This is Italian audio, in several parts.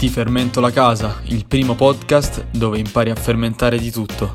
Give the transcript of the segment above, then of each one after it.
Ti fermento la casa, il primo podcast dove impari a fermentare di tutto.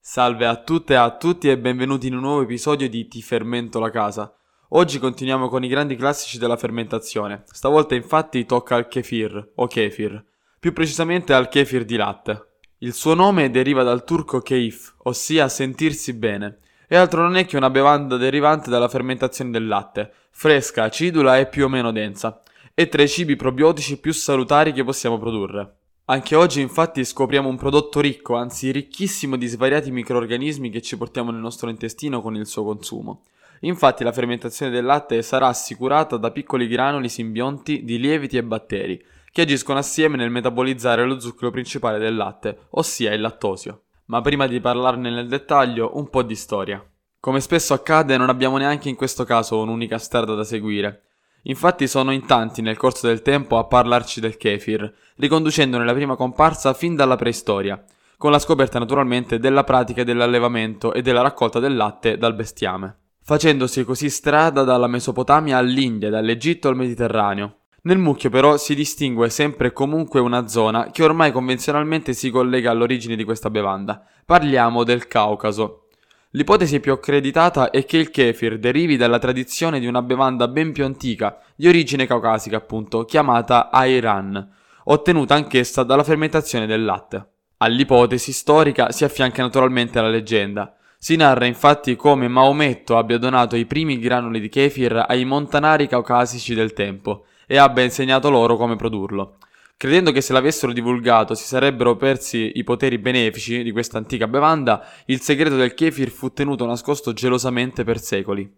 Salve a tutte e a tutti e benvenuti in un nuovo episodio di Ti fermento la casa. Oggi continuiamo con i grandi classici della fermentazione. Stavolta infatti tocca al kefir o kefir, più precisamente al kefir di latte. Il suo nome deriva dal turco keif, ossia sentirsi bene, e altro non è che una bevanda derivante dalla fermentazione del latte, fresca, acidula e più o meno densa. È tra i cibi probiotici più salutari che possiamo produrre. Anche oggi infatti scopriamo un prodotto ricco, anzi ricchissimo di svariati microorganismi che ci portiamo nel nostro intestino con il suo consumo. Infatti la fermentazione del latte sarà assicurata da piccoli granuli simbionti di lieviti e batteri, che agiscono assieme nel metabolizzare lo zucchero principale del latte, ossia il lattosio. Ma prima di parlarne nel dettaglio, un po' di storia. Come spesso accade, non abbiamo neanche in questo caso un'unica strada da seguire. Infatti sono in tanti nel corso del tempo a parlarci del kefir, riconducendone la prima comparsa fin dalla preistoria, con la scoperta naturalmente della pratica dell'allevamento e della raccolta del latte dal bestiame, facendosi così strada dalla Mesopotamia all'India, dall'Egitto al Mediterraneo, nel mucchio però si distingue sempre comunque una zona che ormai convenzionalmente si collega all'origine di questa bevanda. Parliamo del Caucaso. L'ipotesi più accreditata è che il kefir derivi dalla tradizione di una bevanda ben più antica, di origine caucasica appunto, chiamata Ayran, ottenuta anch'essa dalla fermentazione del latte. All'ipotesi storica si affianca naturalmente la leggenda. Si narra infatti come Maometto abbia donato i primi granuli di kefir ai montanari caucasici del tempo, e abbia insegnato loro come produrlo. Credendo che se l'avessero divulgato si sarebbero persi i poteri benefici di questa antica bevanda, il segreto del kefir fu tenuto nascosto gelosamente per secoli.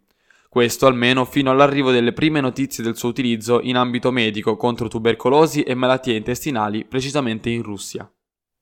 Questo almeno fino all'arrivo delle prime notizie del suo utilizzo in ambito medico contro tubercolosi e malattie intestinali, precisamente in Russia.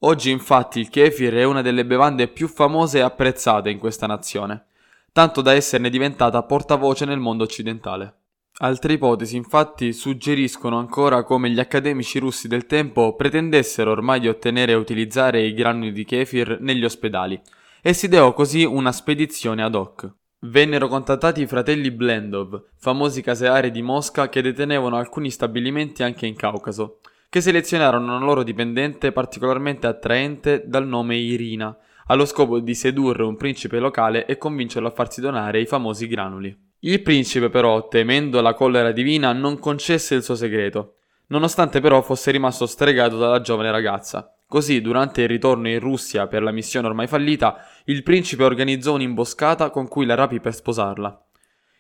Oggi infatti il kefir è una delle bevande più famose e apprezzate in questa nazione, tanto da esserne diventata portavoce nel mondo occidentale. Altre ipotesi infatti suggeriscono ancora come gli accademici russi del tempo pretendessero ormai di ottenere e utilizzare i granuli di kefir negli ospedali e si ideò così una spedizione ad hoc. Vennero contattati i fratelli Blendov, famosi caseari di Mosca che detenevano alcuni stabilimenti anche in Caucaso, che selezionarono una loro dipendente particolarmente attraente dal nome Irina, allo scopo di sedurre un principe locale e convincerlo a farsi donare i famosi granuli. Il principe però, temendo la collera divina, non concesse il suo segreto, nonostante però fosse rimasto stregato dalla giovane ragazza. Così, durante il ritorno in Russia per la missione ormai fallita, il principe organizzò un'imboscata con cui la rapì per sposarla.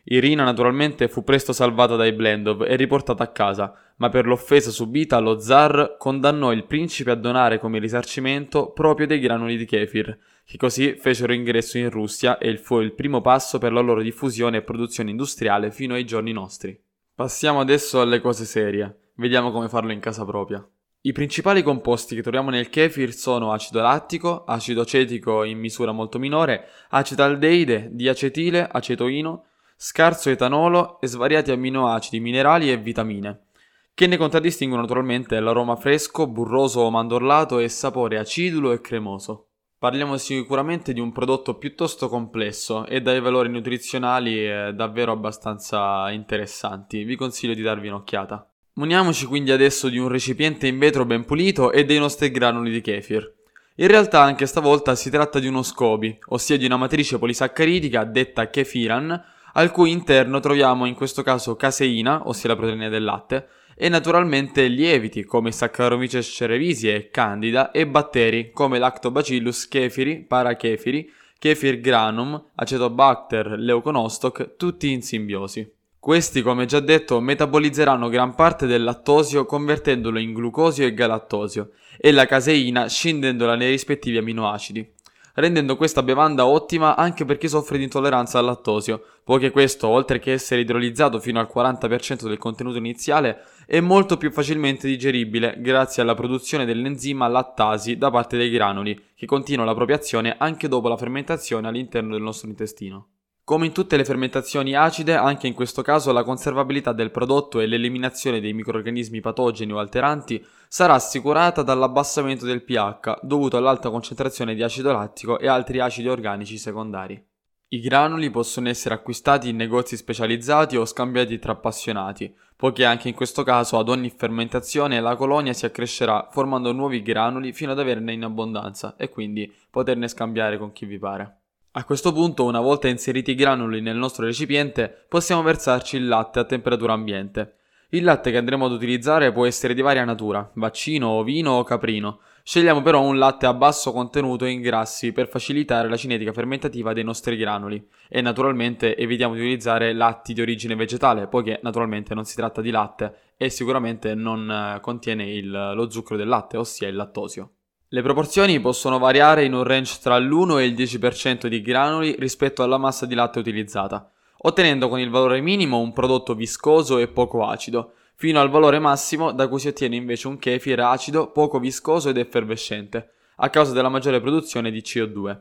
Irina naturalmente fu presto salvata dai Blendov e riportata a casa, ma per l'offesa subita lo zar condannò il principe a donare come risarcimento proprio dei granuli di kefir, che così fecero ingresso in Russia e fu il primo passo per la loro diffusione e produzione industriale fino ai giorni nostri. Passiamo adesso alle cose serie, vediamo come farlo in casa propria. I principali composti che troviamo nel kefir sono acido lattico, acido acetico in misura molto minore, acetaldeide, diacetile, acetoino, scarso etanolo e svariati amminoacidi, minerali e vitamine, che ne contraddistinguono naturalmente l'aroma fresco, burroso o mandorlato e sapore acidulo e cremoso. Parliamo sicuramente di un prodotto piuttosto complesso e dai valori nutrizionali eh, davvero abbastanza interessanti, vi consiglio di darvi un'occhiata. Muniamoci quindi adesso di un recipiente in vetro ben pulito e dei nostri granuli di kefir. In realtà anche stavolta si tratta di uno SCOBY, ossia di una matrice polisaccharidica detta kefiran, al cui interno troviamo in questo caso caseina, ossia la proteina del latte, e naturalmente lieviti come Saccharomyces cerevisiae e Candida e batteri come Lactobacillus kefiri, Parachefiri, Kefir granum, Acetobacter leuconostoc, tutti in simbiosi. Questi, come già detto, metabolizzeranno gran parte del lattosio convertendolo in glucosio e galattosio e la caseina scindendola nei rispettivi aminoacidi rendendo questa bevanda ottima anche per chi soffre di intolleranza al lattosio, poiché questo, oltre che essere idrolizzato fino al 40% del contenuto iniziale, è molto più facilmente digeribile grazie alla produzione dell'enzima lattasi da parte dei granuli, che continua la propria azione anche dopo la fermentazione all'interno del nostro intestino. Come in tutte le fermentazioni acide, anche in questo caso la conservabilità del prodotto e l'eliminazione dei microrganismi patogeni o alteranti sarà assicurata dall'abbassamento del pH dovuto all'alta concentrazione di acido lattico e altri acidi organici secondari. I granuli possono essere acquistati in negozi specializzati o scambiati tra appassionati, poiché anche in questo caso ad ogni fermentazione la colonia si accrescerà formando nuovi granuli fino ad averne in abbondanza e quindi poterne scambiare con chi vi pare. A questo punto, una volta inseriti i granuli nel nostro recipiente, possiamo versarci il latte a temperatura ambiente. Il latte che andremo ad utilizzare può essere di varia natura, vaccino, ovino o caprino, Scegliamo però un latte a basso contenuto in grassi per facilitare la cinetica fermentativa dei nostri granuli e naturalmente evitiamo di utilizzare latti di origine vegetale poiché naturalmente non si tratta di latte e sicuramente non eh, contiene il, lo zucchero del latte, ossia il lattosio. Le proporzioni possono variare in un range tra l'1 e il 10% di granuli rispetto alla massa di latte utilizzata, ottenendo con il valore minimo un prodotto viscoso e poco acido, fino al valore massimo da cui si ottiene invece un kefir acido, poco viscoso ed effervescente, a causa della maggiore produzione di CO2.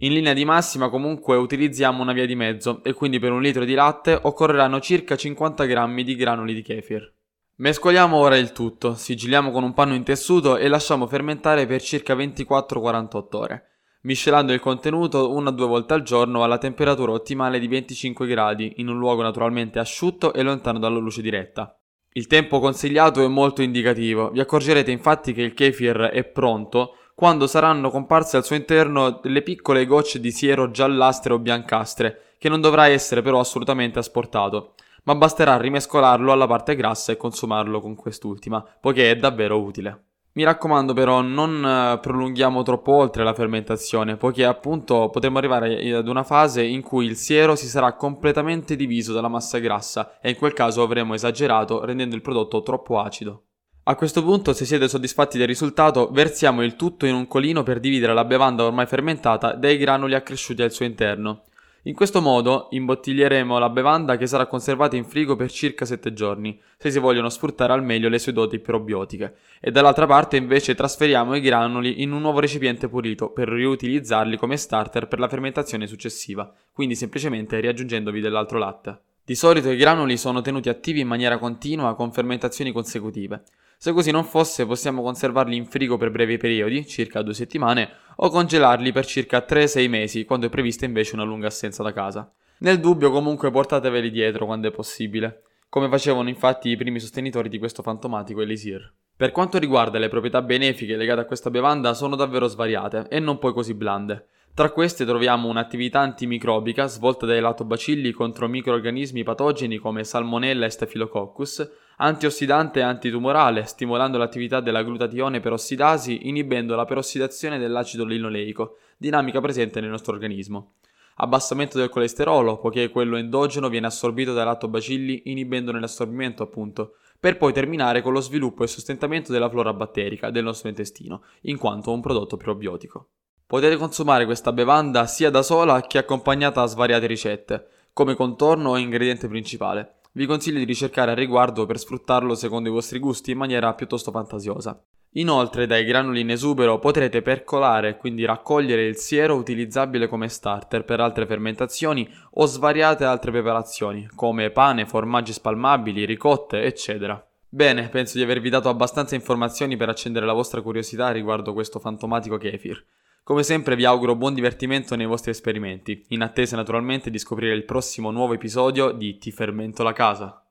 In linea di massima comunque utilizziamo una via di mezzo e quindi per un litro di latte occorreranno circa 50 grammi di granuli di kefir. Mescoliamo ora il tutto, sigilliamo con un panno in tessuto e lasciamo fermentare per circa 24-48 ore, miscelando il contenuto una o due volte al giorno alla temperatura ottimale di 25 gradi, in un luogo naturalmente asciutto e lontano dalla luce diretta. Il tempo consigliato è molto indicativo, vi accorgerete infatti che il kefir è pronto quando saranno comparse al suo interno delle piccole gocce di siero giallastre o biancastre, che non dovrà essere però assolutamente asportato, ma basterà rimescolarlo alla parte grassa e consumarlo con quest'ultima, poiché è davvero utile. Mi raccomando però non eh, prolunghiamo troppo oltre la fermentazione, poiché appunto potremo arrivare ad una fase in cui il siero si sarà completamente diviso dalla massa grassa e in quel caso avremo esagerato rendendo il prodotto troppo acido. A questo punto, se siete soddisfatti del risultato, versiamo il tutto in un colino per dividere la bevanda ormai fermentata dai granuli accresciuti al suo interno. In questo modo imbottiglieremo la bevanda che sarà conservata in frigo per circa 7 giorni, se si vogliono sfruttare al meglio le sue doti probiotiche, e dall'altra parte invece trasferiamo i granuli in un nuovo recipiente pulito per riutilizzarli come starter per la fermentazione successiva, quindi semplicemente riaggiungendovi dell'altro latte. Di solito i granuli sono tenuti attivi in maniera continua con fermentazioni consecutive. Se così non fosse, possiamo conservarli in frigo per brevi periodi, circa due settimane, o congelarli per circa 3-6 mesi, quando è prevista invece una lunga assenza da casa. Nel dubbio, comunque, portateveli dietro quando è possibile, come facevano infatti i primi sostenitori di questo fantomatico elisir. Per quanto riguarda le proprietà benefiche legate a questa bevanda, sono davvero svariate e non poi così blande. Tra queste troviamo un'attività antimicrobica svolta dai latobacilli contro microorganismi patogeni come Salmonella e Staphylococcus, antiossidante e antitumorale, stimolando l'attività della glutatione perossidasi, inibendo la perossidazione dell'acido linoleico, dinamica presente nel nostro organismo. Abbassamento del colesterolo, poiché quello endogeno viene assorbito dai latobacilli inibendone l'assorbimento appunto, per poi terminare con lo sviluppo e sostentamento della flora batterica del nostro intestino, in quanto un prodotto probiotico. Potete consumare questa bevanda sia da sola che accompagnata a svariate ricette, come contorno o ingrediente principale. Vi consiglio di ricercare al riguardo per sfruttarlo secondo i vostri gusti in maniera piuttosto fantasiosa. Inoltre dai granuli in esubero potrete percolare e quindi raccogliere il siero utilizzabile come starter per altre fermentazioni o svariate altre preparazioni, come pane, formaggi spalmabili, ricotte, eccetera. Bene, penso di avervi dato abbastanza informazioni per accendere la vostra curiosità riguardo questo fantomatico kefir. Come sempre vi auguro buon divertimento nei vostri esperimenti, in attesa naturalmente di scoprire il prossimo nuovo episodio di Ti fermento la casa.